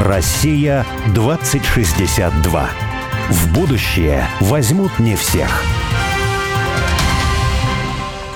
Россия 2062. В будущее возьмут не всех.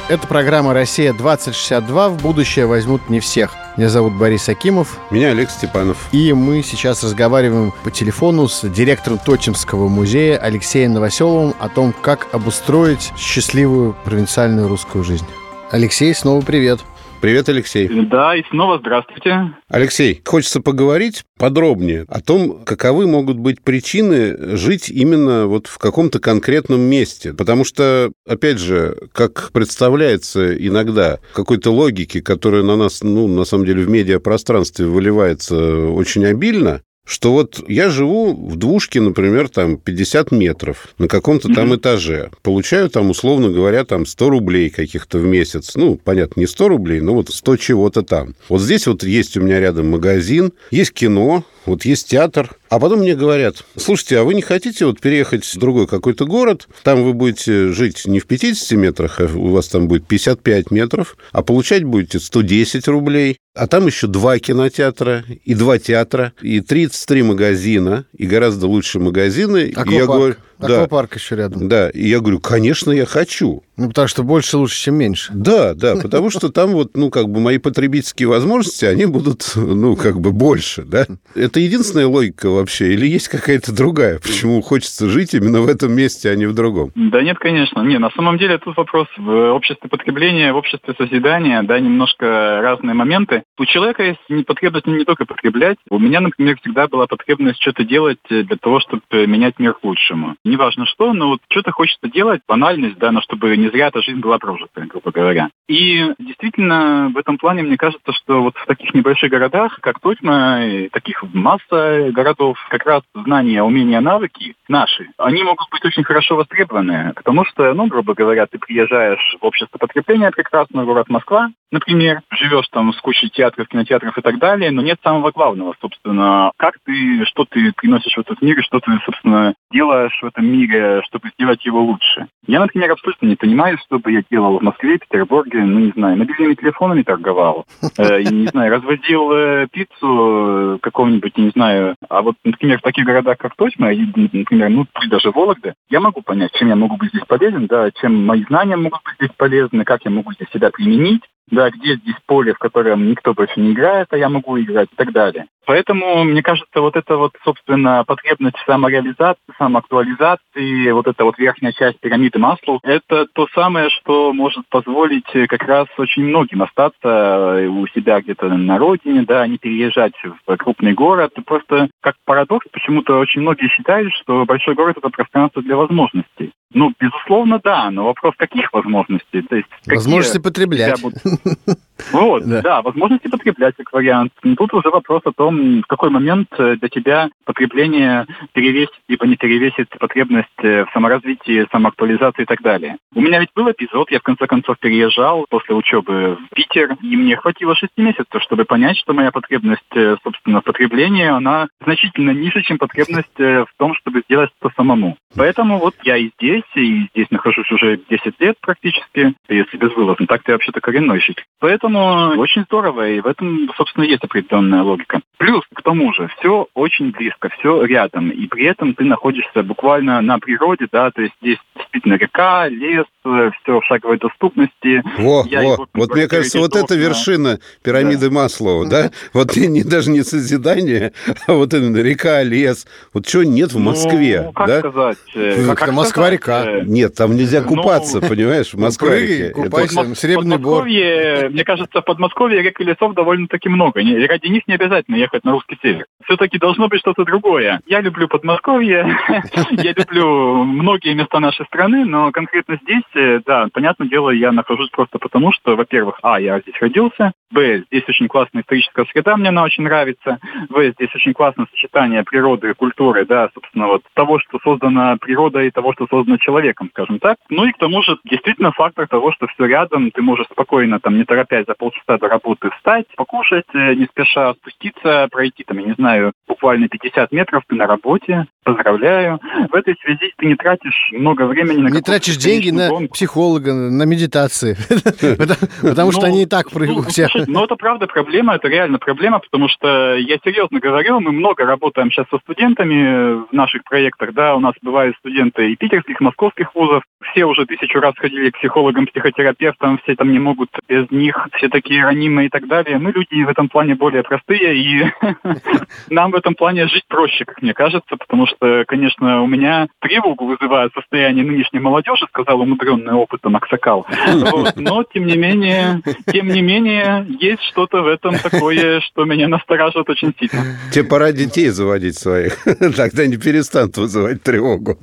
Это программа «Россия-2062». В будущее возьмут не всех. Меня зовут Борис Акимов. Меня Олег Степанов. И мы сейчас разговариваем по телефону с директором Тотемского музея Алексеем Новоселовым о том, как обустроить счастливую провинциальную русскую жизнь. Алексей, снова привет. Привет, Алексей. Да, и снова здравствуйте. Алексей, хочется поговорить подробнее о том, каковы могут быть причины жить именно вот в каком-то конкретном месте. Потому что, опять же, как представляется иногда какой-то логики, которая на нас, ну, на самом деле, в медиапространстве выливается очень обильно, что вот я живу в двушке, например, там 50 метров на каком-то там этаже, получаю там, условно говоря, там 100 рублей каких-то в месяц. Ну, понятно, не 100 рублей, но вот 100 чего-то там. Вот здесь вот есть у меня рядом магазин, есть кино, вот есть театр. А потом мне говорят, слушайте, а вы не хотите вот переехать в другой какой-то город, там вы будете жить не в 50 метрах, а у вас там будет 55 метров, а получать будете 110 рублей, а там еще два кинотеатра, и два театра, и 33 магазина, и гораздо лучше магазины. Аквапарк. И я говорю, Аквапарк еще рядом. Да, и я говорю, конечно, я хочу. Ну, потому что больше лучше, чем меньше. Да, да, потому что там вот, ну, как бы мои потребительские возможности, они будут, ну, как бы больше, да. Это единственная логика вообще? Или есть какая-то другая? Почему хочется жить именно в этом месте, а не в другом? Да нет, конечно. Не, на самом деле тут вопрос в обществе потребления, в обществе созидания, да, немножко разные моменты. У человека есть потребность не только потреблять. У меня, например, всегда была потребность что-то делать для того, чтобы менять мир к лучшему. Неважно что, но вот что-то хочется делать, банальность, да, но чтобы не зря эта жизнь была прожита, грубо говоря. И действительно, в этом плане мне кажется, что вот в таких небольших городах, как Тотьма, таких масса городов, как раз знания, умения, навыки наши, они могут быть очень хорошо востребованы, потому что, ну, грубо говоря, ты приезжаешь в общество потребления, прекрасный город Москва, например, живешь там с кучей театров, кинотеатров и так далее, но нет самого главного, собственно, как ты, что ты приносишь в этот мир, что ты, собственно, делаешь в этом мире, чтобы сделать его лучше. Я, например, абсолютно не понимаю, что бы я делал в Москве, Петербурге, ну, не знаю, мобильными телефонами торговал, э, не знаю, развозил э, пиццу какого-нибудь, не знаю, а вот, например, в таких городах, как Тотьма, например, ну, даже Вологда, я могу понять, чем я могу быть здесь полезен, да, чем мои знания могут быть здесь полезны, как я могу здесь себя применить, да, где здесь поле, в котором никто больше не играет, а я могу играть и так далее. Поэтому, мне кажется, вот эта вот, собственно, потребность самореализации, самоактуализации, вот эта вот верхняя часть пирамиды Маслоу, это то самое, что может позволить как раз очень многим остаться у себя где-то на родине, да, не переезжать в крупный город. Просто как парадокс, почему-то очень многие считают, что большой город — это пространство для возможностей. Ну, безусловно, да, но вопрос каких возможностей? То есть, возможности потреблять. Будут... Вот, да. да, возможности потреблять как вариант. Но тут уже вопрос о том, в какой момент э, для тебя потребление перевесит либо не перевесит потребность э, в саморазвитии, самоактуализации и так далее. У меня ведь был эпизод, я в конце концов переезжал после учебы в Питер, и мне хватило шести месяцев, чтобы понять, что моя потребность, э, собственно, в потреблении, она значительно ниже, чем потребность в том, чтобы сделать это самому. Поэтому вот я и здесь, и здесь нахожусь уже 10 лет практически, если безвылазно. Так-то я вообще-то коренной житель. Поэтому Поэтому очень здорово, и в этом, собственно, есть определенная логика. Плюс, к тому же, все очень близко, все рядом, и при этом ты находишься буквально на природе, да, то есть здесь действительно река, лес, все в шаговой доступности. Во, Я во. Вот мне кажется, вот это вершина пирамиды да. Маслова, да? Вот не, даже не созидание, а вот именно река, лес. Вот чего нет в ну, Москве, ну, как да? сказать? Э, как, Москва-река. Нет, там нельзя ну, купаться, ну, понимаешь, в Москве. Купайся, это... Серебряный бор. Мне кажется, в Подмосковье рек и лесов довольно-таки много. Ради них не обязательно ехать на русский север. Все-таки должно быть что-то другое. Я люблю Подмосковье, я люблю многие места нашей страны, но конкретно здесь, э, да, понятное дело, я нахожусь просто потому, что, во-первых, а, я здесь родился, б, здесь очень классная историческая среда, мне она очень нравится, в, здесь очень классное сочетание природы и культуры, да, собственно, вот того, что создано природой и того, что создано человеком, скажем так. Ну и к тому же, действительно, фактор того, что все рядом, ты можешь спокойно, там, не торопясь за полчаса до работы встать, покушать, э, не спеша спуститься пройти, там, я не знаю, буквально 50 метров, ты на работе, поздравляю. В этой связи ты не тратишь много времени на Не тратишь деньги на психолога, на медитации, потому что ну, они и так ну, Ну, это правда проблема, это реально проблема, потому что я серьезно говорю, мы много работаем сейчас со студентами в наших проектах, да, у нас бывают студенты и питерских, московских вузов, все уже тысячу раз ходили к психологам, психотерапевтам, все там не могут без них, все такие ранимые и так далее. Мы люди в этом плане более простые, и нам в этом плане жить проще, как мне кажется, потому что, конечно, у меня тревогу вызывает состояние нынешней молодежи, сказал умудренный опытом Аксакал. Вот. Но, тем не менее, тем не менее, есть что-то в этом такое, что меня настораживает очень сильно. Тебе пора детей заводить своих, тогда не перестанут вызывать тревогу.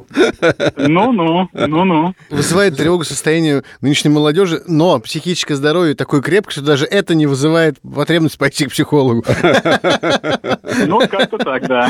Ну-ну, ну-ну. Вызывает тревогу состоянию нынешней молодежи, но психическое здоровье такое крепкое, что даже это не вызывает потребность пойти к психологу. Ну, как-то так, да.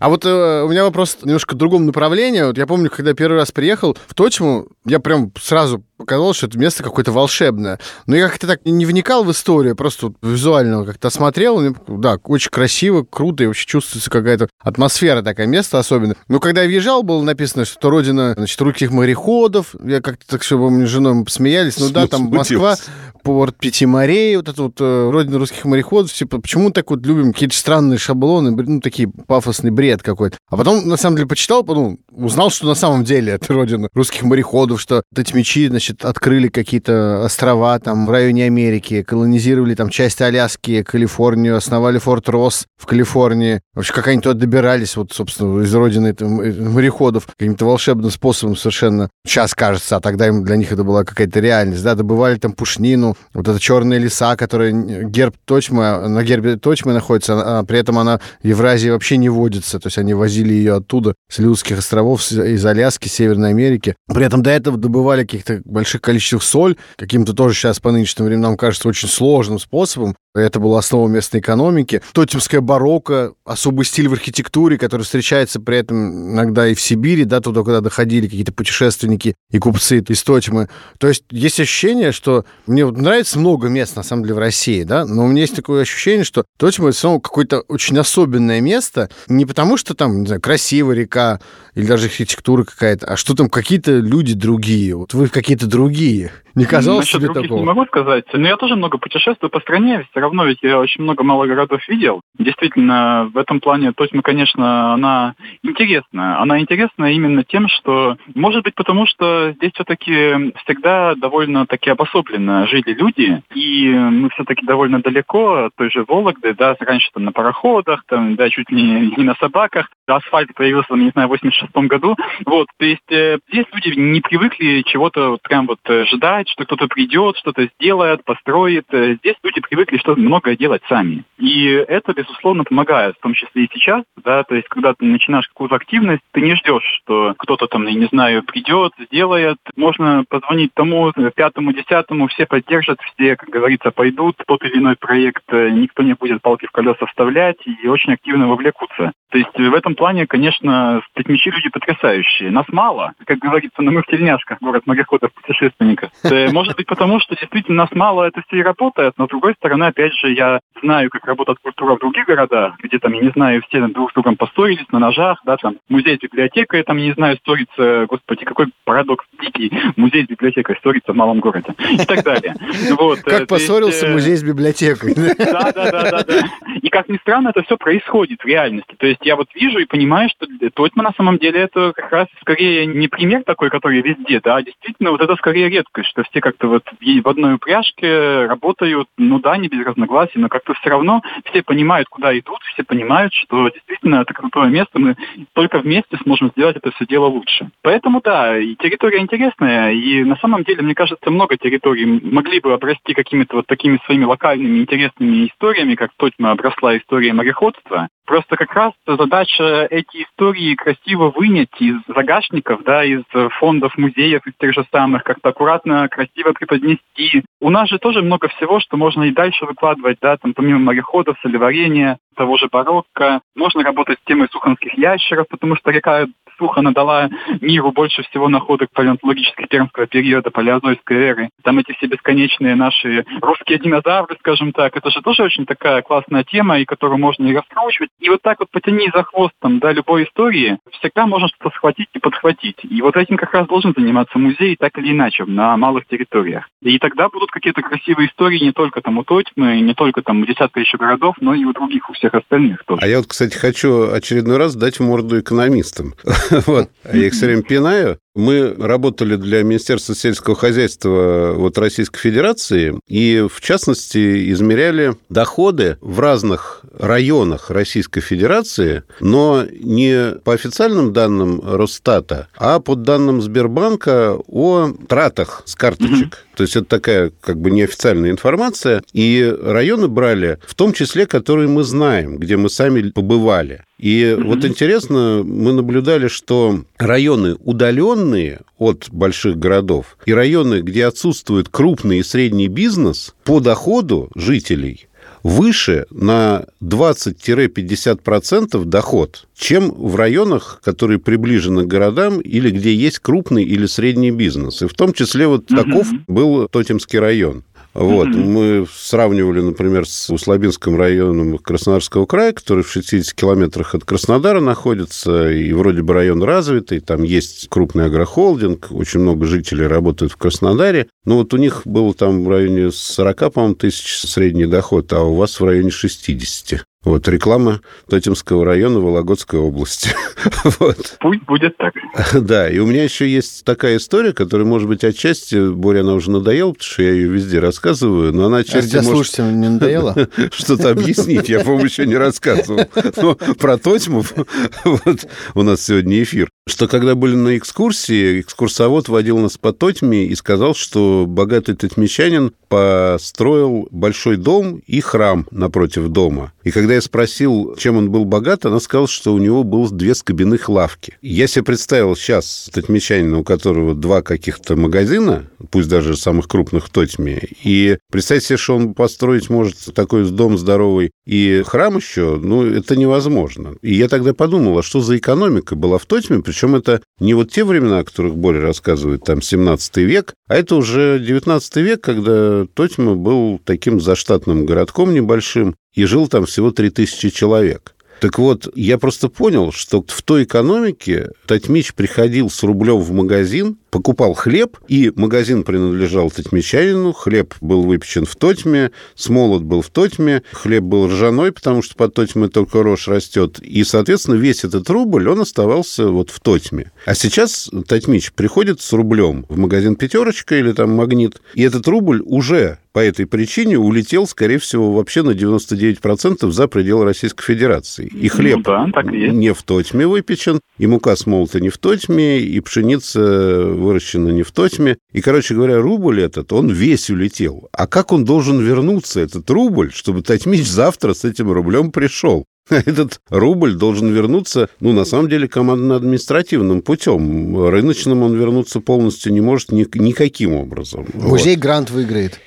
А вот э, у меня вопрос немножко в другом направлении. Вот я помню, когда первый раз приехал в Точму, я прям сразу показалось, что это место какое-то волшебное. Но я как-то так не вникал в историю, просто вот визуально как-то осмотрел. Да, очень красиво, круто, и вообще чувствуется какая-то атмосфера такая, место особенное. Но когда я въезжал, было написано, что это родина, значит, русских мореходов. Я как-то так все, мы с женой посмеялись. Ну да, там Москва, порт Пяти морей, вот это вот э, родина русских мореходов. Типа, почему так вот любим какие-то странные шаблоны, ну, такие пафосный бред какой-то. А потом, на самом деле, почитал, ну, узнал, что на самом деле это родина русских мореходов, что эти мечи, значит, открыли какие-то острова там в районе Америки, колонизировали там часть Аляски, Калифорнию, основали форт Росс в Калифорнии. Вообще, как они туда добирались, вот, собственно, из родины там, э, мореходов, каким-то волшебным способом совершенно. Сейчас кажется, а тогда им, для них это была какая-то реальность, да, добывали там пушнину, вот это черные леса, которые герб Точма, на гербе Точмы находится, а при этом она в Евразии вообще не водится, то есть они возили ее оттуда, с Людских островов, из Аляски, Северной Америки. При этом до этого добывали каких-то больших количествах соль, каким-то тоже сейчас по нынешним временам кажется очень сложным способом. Это была основа местной экономики. Тотемская барокко, особый стиль в архитектуре, который встречается при этом иногда и в Сибири, да, туда, куда доходили какие-то путешественники и купцы из Тотемы. То есть есть ощущение, что мне нравится много мест, на самом деле, в России, да, но у меня есть такое ощущение, что Тотема — это какое-то очень особенное место, не потому что там, не знаю, красивая река или даже архитектура какая-то, а что там какие-то люди другие, вот вы какие-то другие. Не казалось Насчет себе такого? не могу сказать, но я тоже много путешествую по стране, все равно ведь я очень много малых городов видел. Действительно, в этом плане Тосьма, конечно, она интересна. Она интересна именно тем, что, может быть, потому что здесь все-таки всегда довольно-таки обособленно жили люди, и мы все-таки довольно далеко от той же Вологды, да, раньше там на пароходах, там, да, чуть ли не на собаках. Асфальт появился, не знаю, в 86 году. Вот, то есть э, здесь люди не привыкли чего-то вот прям вот ждать, ждать, что кто-то придет, что-то сделает, построит. Э, здесь люди привыкли что многое делать сами. И это, безусловно, помогает, в том числе и сейчас, да, то есть когда ты начинаешь какую-то активность, ты не ждешь, что кто-то там, я не знаю, придет, сделает. Можно позвонить тому, пятому, десятому, все поддержат, все, как говорится, пойдут, тот или иной проект, э, никто не будет палки в колеса вставлять и очень активно вовлекутся. То есть в этом плане, конечно, статмичи люди потрясающие. Нас мало, как говорится, на мы в тельняшках, город мореходов, путешественников. Э, может быть, потому что действительно нас мало, это все и работает, но с другой стороны, опять же, я знаю, как работает культура в других городах, где там, я не знаю, все друг с другом поссорились на ножах, да, там, музей с библиотекой, там, я не знаю, ссорится, господи, какой парадокс дикий, музей с библиотекой ссорится в малом городе и так далее. Вот, как э, поссорился есть, музей с библиотекой. Да, да, да, да, да. И как ни странно, это все происходит в реальности. То есть я вот вижу и понимаю, что Тотьма на самом деле это как раз скорее не пример такой, который везде, да, а действительно вот это скорее редкость, что все как-то вот в одной упряжке работают, ну да, не без разногласий, но как-то все равно все понимают, куда идут, все понимают, что действительно это крутое место, мы только вместе сможем сделать это все дело лучше. Поэтому да, и территория интересная, и на самом деле, мне кажется, много территорий могли бы обрасти какими-то вот такими своими локальными интересными историями, как Тотьма обросла историей мореходства, Просто как раз задача эти истории красиво вынять из загашников, да, из фондов музеев, из тех же самых, как-то аккуратно, красиво преподнести. У нас же тоже много всего, что можно и дальше выкладывать, да, там помимо мореходов, солеварения, того же барокко. Можно работать с темой суханских ящеров, потому что река слух, она дала миру больше всего находок палеонтологических пермского периода, палеозойской эры. Там эти все бесконечные наши русские динозавры, скажем так, это же тоже очень такая классная тема, и которую можно и раскручивать. И вот так вот потяни за хвост там, да, любой истории, всегда можно что-то схватить и подхватить. И вот этим как раз должен заниматься музей так или иначе на малых территориях. И тогда будут какие-то красивые истории не только там у Тотьмы, не только там у десятка еще городов, но и у других, у всех остальных тоже. А я вот, кстати, хочу очередной раз дать морду экономистам. вот. Я их все время пинаю, мы работали для Министерства сельского хозяйства вот, Российской Федерации и, в частности, измеряли доходы в разных районах Российской Федерации, но не по официальным данным Росстата, а по данным Сбербанка о тратах с карточек. Mm-hmm. То есть это такая как бы неофициальная информация. И районы брали в том числе, которые мы знаем, где мы сами побывали. И mm-hmm. вот интересно, мы наблюдали, что районы удаленные от больших городов и районы, где отсутствует крупный и средний бизнес, по доходу жителей выше на 20-50% доход, чем в районах, которые приближены к городам или где есть крупный или средний бизнес. И в том числе вот таков был Тотемский район. Вот. Mm-hmm. Мы сравнивали, например, с Услабинским районом Краснодарского края, который в 60 километрах от Краснодара находится, и вроде бы район развитый, там есть крупный агрохолдинг, очень много жителей работают в Краснодаре, но вот у них было там в районе 40, по-моему, тысяч средний доход, а у вас в районе 60. Вот, реклама Тотемского района Вологодской области. вот. Пусть будет так. Да, и у меня еще есть такая история, которая, может быть, отчасти, Боря, она уже надоела, потому что я ее везде рассказываю, но она отчасти а может... слушателям не надоело? Что-то объяснить, я, по-моему, еще не рассказывал. Но про Тотьмов вот у нас сегодня эфир. Что когда были на экскурсии, экскурсовод водил нас по Тотьме и сказал, что богатый тотьмичанин построил большой дом и храм напротив дома. И когда я спросил, чем он был богат, она сказала, что у него было две скобяных лавки. Я себе представил сейчас татмичанина, у которого два каких-то магазина, пусть даже самых крупных в Тотьме, и представьте себе, что он построить может такой дом здоровый и храм еще, ну, это невозможно. И я тогда подумал, а что за экономика была в Тотьме, причем это не вот те времена, о которых Боря рассказывает, там, 17 век, а это уже 19 век, когда Тотьма был таким заштатным городком небольшим, и жил там всего 3000 человек. Так вот, я просто понял, что в той экономике Татьмич приходил с рублем в магазин, покупал хлеб, и магазин принадлежал Татьмичанину, хлеб был выпечен в Тотьме, смолот был в Тотьме, хлеб был ржаной, потому что под Тотьмой только рожь растет, и, соответственно, весь этот рубль, он оставался вот в Тотьме. А сейчас Татьмич приходит с рублем в магазин «Пятерочка» или там «Магнит», и этот рубль уже по этой причине улетел, скорее всего, вообще на 99% за пределы Российской Федерации. И хлеб ну, да, не в Тотьме выпечен, и мука смолота не в Тотьме, и пшеница выращена не в Тотьме. И, короче говоря, рубль этот, он весь улетел. А как он должен вернуться, этот рубль, чтобы Татьмич завтра с этим рублем пришел? Этот рубль должен вернуться, ну, на самом деле, командно-административным путем. Рыночным он вернуться полностью не может ни, никаким образом. Музей вот. грант выиграет.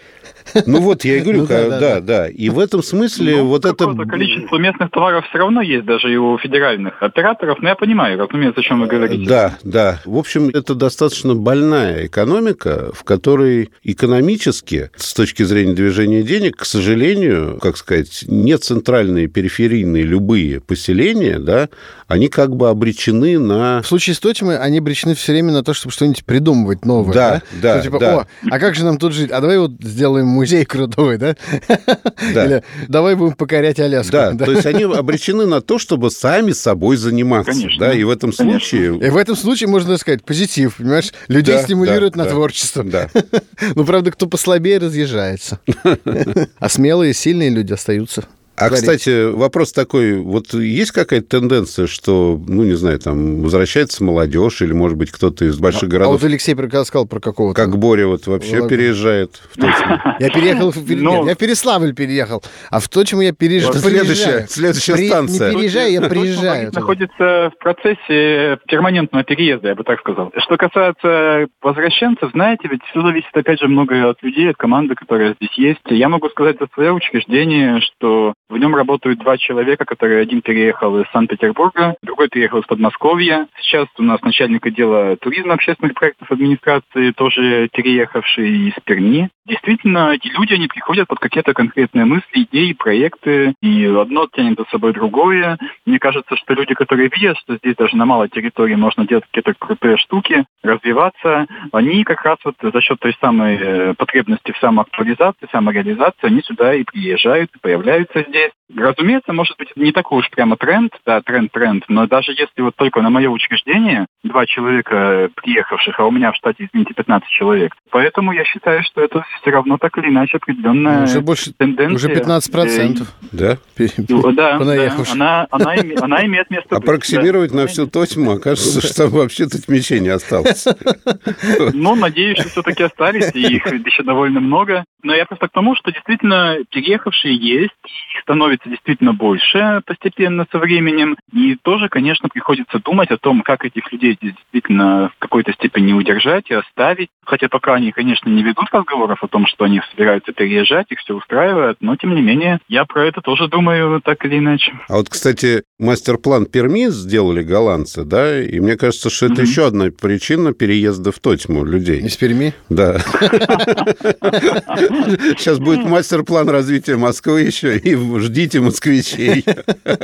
Ну вот, я и говорю, ну, да, да, да, да. И в этом смысле ну, вот это... количество местных товаров все равно есть, даже и у федеральных операторов, но я понимаю, разумеется, о чем вы говорите. Да, да. В общем, это достаточно больная экономика, в которой экономически, с точки зрения движения денег, к сожалению, как сказать, не центральные, периферийные любые поселения, да, они как бы обречены на... В случае с Тотимой они обречены все время на то, чтобы что-нибудь придумывать новое. Да, да, да. типа, да. О, а как же нам тут жить? А давай вот сделаем музей крутой, да? да. Или давай будем покорять Аляску. Да, да, то есть они обречены на то, чтобы сами собой заниматься. Конечно. Да, и в этом случае... И в этом случае, можно сказать, позитив, понимаешь? Людей да, стимулируют да, на да. творчество. Да. ну, правда, кто послабее, разъезжается. а смелые, сильные люди остаются. А, говорить. кстати, вопрос такой, вот есть какая-то тенденция, что, ну, не знаю, там, возвращается молодежь или, может быть, кто-то из больших а, городов... А вот Алексей сказал про какого-то... Как Боря вот вообще Волог... переезжает в Тотьму. Я переехал, ну. я в Переславль переехал, а в Тотьму я переезжаю. Следующая, следующая станция. Не переезжаю, я приезжаю. находится в процессе перманентного переезда, я бы так сказал. Что касается возвращенцев, знаете, ведь все зависит, опять же, много от людей, от команды, которая здесь есть. Я могу сказать за свое учреждение, что В нем работают два человека, которые один переехал из Санкт-Петербурга, другой переехал из Подмосковья. Сейчас у нас начальник отдела туризма общественных проектов администрации, тоже переехавший из Перми. Действительно, эти люди, они приходят под какие-то конкретные мысли, идеи, проекты, и одно тянет за собой другое. Мне кажется, что люди, которые видят, что здесь даже на малой территории можно делать какие-то крутые штуки, развиваться, они как раз вот за счет той самой э, потребности в самоактуализации, самореализации, они сюда и приезжают, и появляются здесь. Разумеется, может быть, это не такой уж прямо тренд, да, тренд-тренд, но даже если вот только на мое учреждение два человека приехавших, а у меня в штате, извините, 15 человек, поэтому я считаю, что это все равно так или иначе определенная уже больше, тенденция. уже 15 процентов. Да? Ну, Да, да, Понаехавших. она, она, име- она имеет место Аппроксимировать да. на всю Тотьму, окажется, что там вообще Тотьмичей не осталось. Ну, надеюсь, что все-таки остались, и их еще довольно много. Но я просто к тому, что действительно переехавшие есть, и их становится действительно больше постепенно со временем. И тоже, конечно, приходится думать о том, как этих людей здесь действительно в какой-то степени удержать и оставить. Хотя пока они, конечно, не ведут разговоров о том, что они собираются переезжать, их все устраивает, но тем не менее, я про это тоже думаю так или иначе. А вот, кстати, мастер-план Перми сделали голландцы, да, и мне кажется, что это Мгм. еще одна причина переезда в Тотьму людей. Из Перми? Да. Сейчас будет мастер-план развития Москвы еще, и ждите москвичей.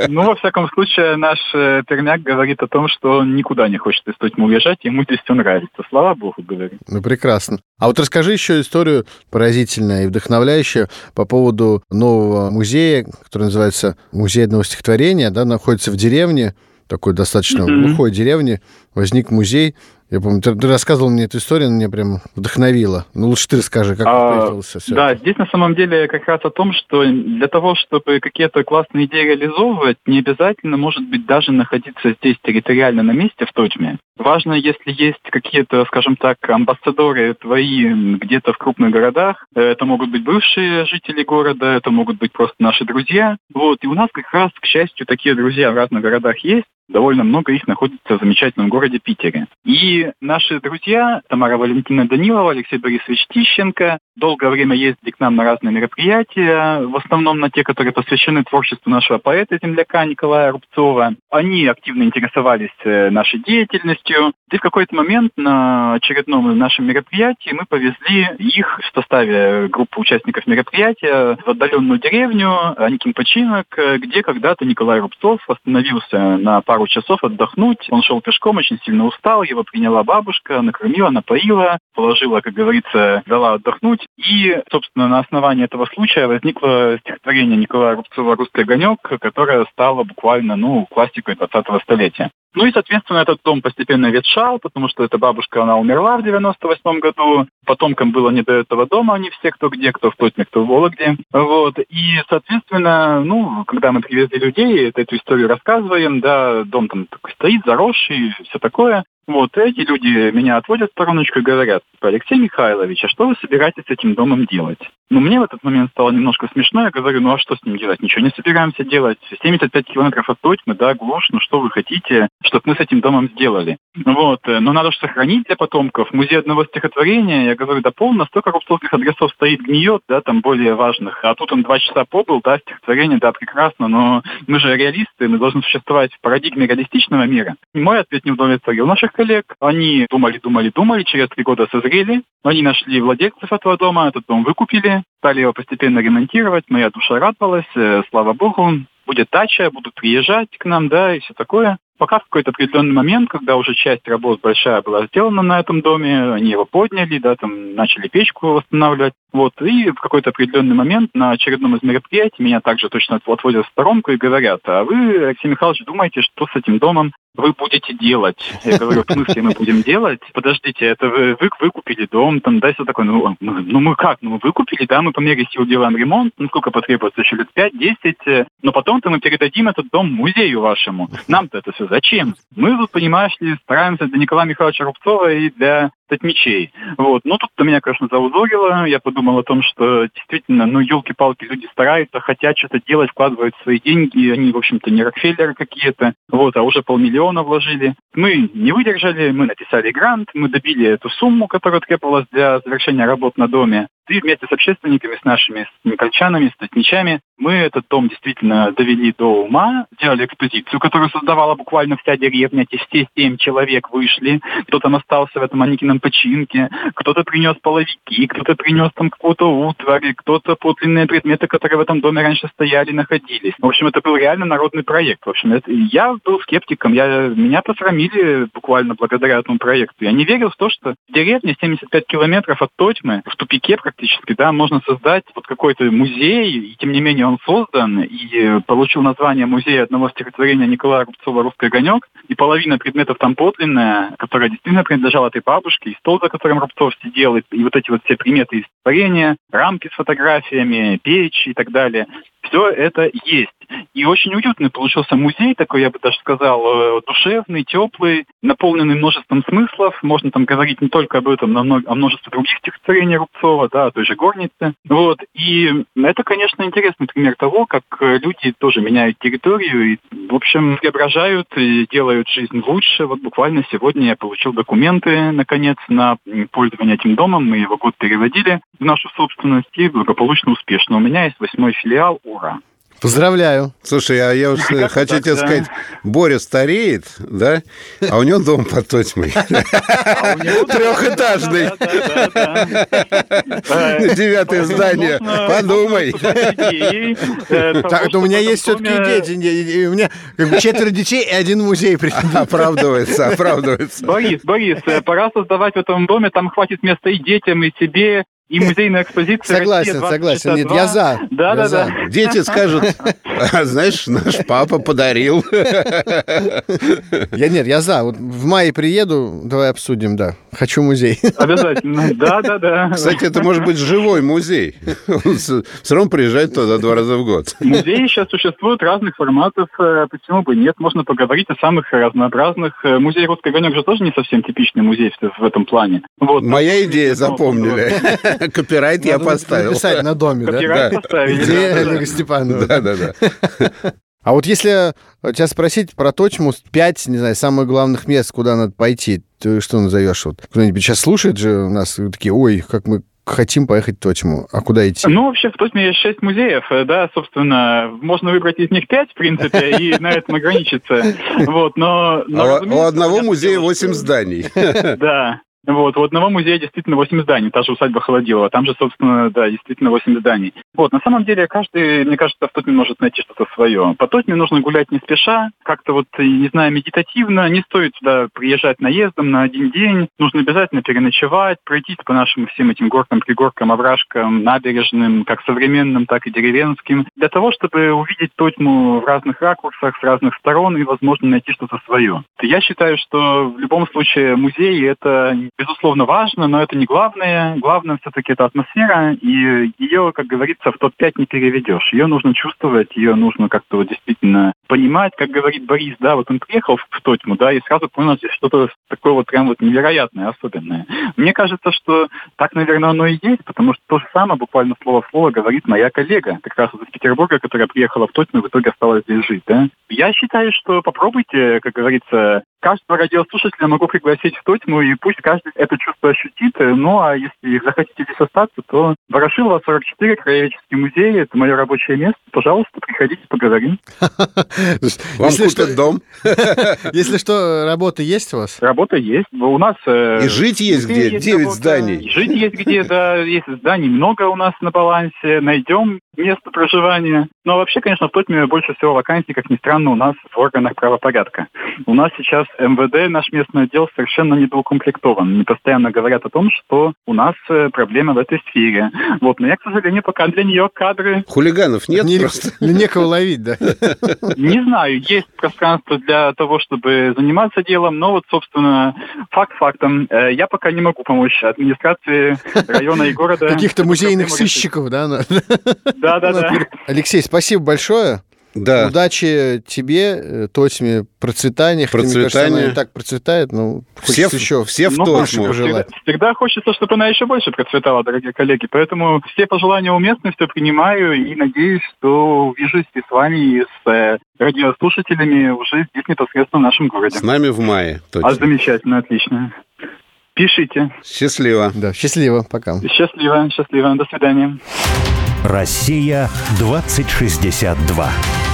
Ну, во всяком случае, наш э, пермяк говорит о том, что он никуда не хочет из Тотьмы уезжать, ему здесь все нравится. Слава богу, говорит. Ну, прекрасно. А вот расскажи еще историю поразительную и вдохновляющую по поводу нового музея, который называется Музей одного стихотворения, да, находится в деревне, такой достаточно глухой деревне, возник музей. Я помню, ты, ты рассказывал мне эту историю, она меня прям вдохновила. Ну, лучше ты расскажи, как А, появился все. Да, здесь на самом деле как раз о том, что для того, чтобы какие-то классные идеи реализовывать, не обязательно, может быть, даже находиться здесь территориально на месте в Тотьме. Важно, если есть какие-то, скажем так, амбассадоры твои где-то в крупных городах. Э, Это могут быть бывшие жители города, это могут быть просто наши друзья. Вот, и у нас как раз, к счастью, такие друзья в разных городах есть. Довольно много их находится в замечательном городе Питере. И наши друзья, Тамара Валентина Данилова, Алексей Борисович Тищенко, долгое время ездили к нам на разные мероприятия, в основном на те, которые посвящены творчеству нашего поэта-земляка Николая Рубцова. Они активно интересовались э, нашей деятельностью. И в какой-то момент на очередном нашем мероприятии мы повезли их в составе группы участников мероприятия в отдаленную деревню Аникин Починок, э, где когда-то Николай Рубцов остановился на пару часов отдохнуть. Он шел пешком, очень сильно устал, его приняла бабушка, накормила, напоила, положила, как говорится, дала отдохнуть. И, собственно, на основании этого случая возникло стихотворение Николая Рубцова «Русский огонек», которое стало буквально, ну, классикой 20-го столетия. Ну и, соответственно, этот дом постепенно ветшал, потому что эта бабушка, она умерла в 98 году. Потомкам было не до этого дома, они все кто где, кто в Тотьме, кто в Вологде. Вот. И, соответственно, ну, когда мы привезли людей, эту историю рассказываем, да, дом там такой стоит, заросший, все такое. Вот, эти люди меня отводят в стороночку и говорят, типа, Алексей Михайлович, а что вы собираетесь с этим домом делать? Ну, мне в этот момент стало немножко смешно, я говорю, ну а что с ним делать? Ничего не собираемся делать. 75 километров от Тотьмы, да, глушь, ну что вы хотите, чтобы мы с этим домом сделали? Вот, э, но надо же сохранить для потомков. Музей одного стихотворения, я говорю, да полно, столько рубцовских адресов стоит, гниет, да, там более важных. А тут он два часа побыл, да, стихотворение, да, прекрасно, но мы же реалисты, мы должны существовать в парадигме реалистичного мира. И мой ответ не удовлетворил наших коллег. Они думали, думали, думали, через три года созрели. Они нашли владельцев этого дома, этот дом выкупили, стали его постепенно ремонтировать. Моя душа радовалась, э, слава богу. Будет дача, будут приезжать к нам, да, и все такое. Пока в какой-то определенный момент, когда уже часть работ большая была сделана на этом доме, они его подняли, да, там начали печку восстанавливать. Вот, и в какой-то определенный момент на очередном из мероприятий меня также точно отводят в сторонку и говорят, а вы, Алексей Михайлович, думаете, что с этим домом вы будете делать? Я говорю, в смысле мы будем делать? Подождите, это вы, вы выкупили дом, там, да, все такое. Ну, мы- ну мы как? Ну мы выкупили, да, мы по мере сил делаем ремонт, ну сколько потребуется, еще лет 5-10, но потом-то мы передадим этот дом музею вашему. Нам-то это все зачем? Мы тут, понимаешь ли, стараемся для Николая Михайловича Рубцова и для татмичей. Вот. Ну, тут меня, конечно, заузорило. Я подумал о том, что действительно, ну, елки-палки, люди стараются, хотят что-то делать, вкладывают свои деньги. Они, в общем-то, не Рокфеллеры какие-то. Вот, а уже полмиллиона вложили. Мы не выдержали, мы написали грант, мы добили эту сумму, которая требовалась для завершения работ на доме. И вместе с общественниками, с нашими никольчанами, с татничами, мы этот дом действительно довели до ума, сделали экспозицию, которую создавала буквально вся деревня. Эти все семь человек вышли. Кто там остался в этом Аникином починке, кто-то принес половики, кто-то принес там какую-то утварь, кто-то подлинные предметы, которые в этом доме раньше стояли, находились. В общем, это был реально народный проект. В общем, это, я был скептиком. Я, меня посрамили буквально благодаря этому проекту. Я не верил в то, что в деревне 75 километров от Тотьмы, в тупике практически, да, можно создать вот какой-то музей, и тем не менее он создан и получил название музея одного стихотворения Николая Рубцова «Русский огонек», и половина предметов там подлинная, которая действительно принадлежала этой бабушке, и стол, за которым Рубцов сидел, и, и вот эти вот все приметы из творения, рамки с фотографиями, печь и так далее. Все это есть. И очень уютный получился музей, такой, я бы даже сказал, э, душевный, теплый, наполненный множеством смыслов. Можно там говорить не только об этом, но о множестве других стихотворений Рубцова, да, о той же горнице. Вот. И это, конечно, интересный пример того, как э, люди тоже меняют территорию и, в общем, преображают и делают жизнь лучше. Вот буквально сегодня я получил документы, наконец, на пользование этим домом. Мы его год переводили в нашу собственность и благополучно успешно. У меня есть восьмой филиал «Ура». Поздравляю. Слушай, а я уж хочу тебе сказать, Боря стареет, да, а у него дом под Тотьмой. Трехэтажный. Девятое здание. Подумай. Так, у меня есть все-таки дети. У меня четверо детей и один музей. Оправдывается, оправдывается. Борис, Борис, пора создавать в этом доме, там хватит места и детям, и себе, и музейная экспозиция Согласен, согласен. Нет, я за. Да, да, да. Дети скажут, а, знаешь, наш папа подарил. Я нет, я за. Вот в мае приеду, давай обсудим, да. Хочу музей. Обязательно. Да, да, да. Кстати, это может быть живой музей. Он все равно приезжает туда два раза в год. Музеи сейчас существуют разных форматов. Э, почему бы нет? Можно поговорить о самых разнообразных. Э, музей «Русский огонек» же тоже не совсем типичный музей в этом плане. Вот. Моя идея запомнили. Копирайт я поставил. Написать на доме, да? Копирайт поставили. Олега Степанова? Да, да, да. А вот если тебя спросить про Точму, пять, не знаю, самых главных мест, куда надо пойти, ты что назовешь? Вот кто-нибудь сейчас слушает же у нас такие, ой, как мы хотим поехать в Тотьму. А куда идти? Ну, вообще, в Тотьме есть шесть музеев, э, да, собственно, можно выбрать из них пять, в принципе, и на этом ограничиться. Вот, но... А у одного музея восемь зданий. Да, вот, у одного музея действительно 8 зданий, та же усадьба Холодилова. Там же, собственно, да, действительно 8 зданий. Вот, на самом деле, каждый, мне кажется, в Тотьме может найти что-то свое. По Тотьме нужно гулять не спеша, как-то вот, не знаю, медитативно. Не стоит сюда приезжать наездом на один день. Нужно обязательно переночевать, пройтись по нашим всем этим горкам, пригоркам, овражкам, набережным, как современным, так и деревенским, для того, чтобы увидеть Тотьму в разных ракурсах, с разных сторон и, возможно, найти что-то свое. Я считаю, что в любом случае музей — это безусловно, важно, но это не главное. Главное все-таки это атмосфера, и ее, как говорится, в топ-5 не переведешь. Ее нужно чувствовать, ее нужно как-то вот действительно понимать, как говорит Борис, да, вот он приехал в Тотьму, да, и сразу понял здесь что-то такое вот прям вот невероятное, особенное. Мне кажется, что так, наверное, оно и есть, потому что то же самое, буквально слово в слово, говорит моя коллега, как раз из Петербурга, которая приехала в Тотьму и в итоге осталась здесь жить, да. Я считаю, что попробуйте, как говорится, каждого радиослушателя могу пригласить в Тотьму, и пусть каждый это чувство ощутит. Ну, а если захотите здесь остаться, то Ворошилова, 44, Краеведческий музей, это мое рабочее место. Пожалуйста, приходите, поговорим. Вам купят дом. Если что, работа есть у вас? Работа есть. У нас... Э, и жить есть где? Девять зданий. Жить есть где, да. Есть зданий много у нас на балансе. Найдем место проживания. Но вообще, конечно, в Тотьме больше всего вакансий, как ни странно, у нас в органах правопорядка. У нас сейчас МВД, наш местный отдел, совершенно недоукомплектован. Они постоянно говорят о том, что у нас э, проблемы в этой сфере. Вот, но я, к сожалению, пока для нее кадры... Хулиганов нет не, просто? Некого ловить, да? Не знаю, есть пространство для того, чтобы заниматься делом, но вот, собственно, факт фактом, э, я пока не могу помочь администрации района и города. Каких-то музейных сыщиков, да? Да, да, да. Алексей, спасибо большое. Да. Удачи тебе, э, Тотьме, процветания. Процветание. Мне кажется, она и так процветает, но все, еще все в ну, Тотьму. Всегда, всегда хочется, чтобы она еще больше процветала, дорогие коллеги. Поэтому все пожелания уместны, все принимаю и надеюсь, что увижусь и с вами, и с э, радиослушателями уже здесь непосредственно в нашем городе. С нами в мае. Точно. А замечательно, отлично. Пишите. Счастливо. Да, счастливо, пока. Счастливо, счастливо. До свидания. Россия 2062.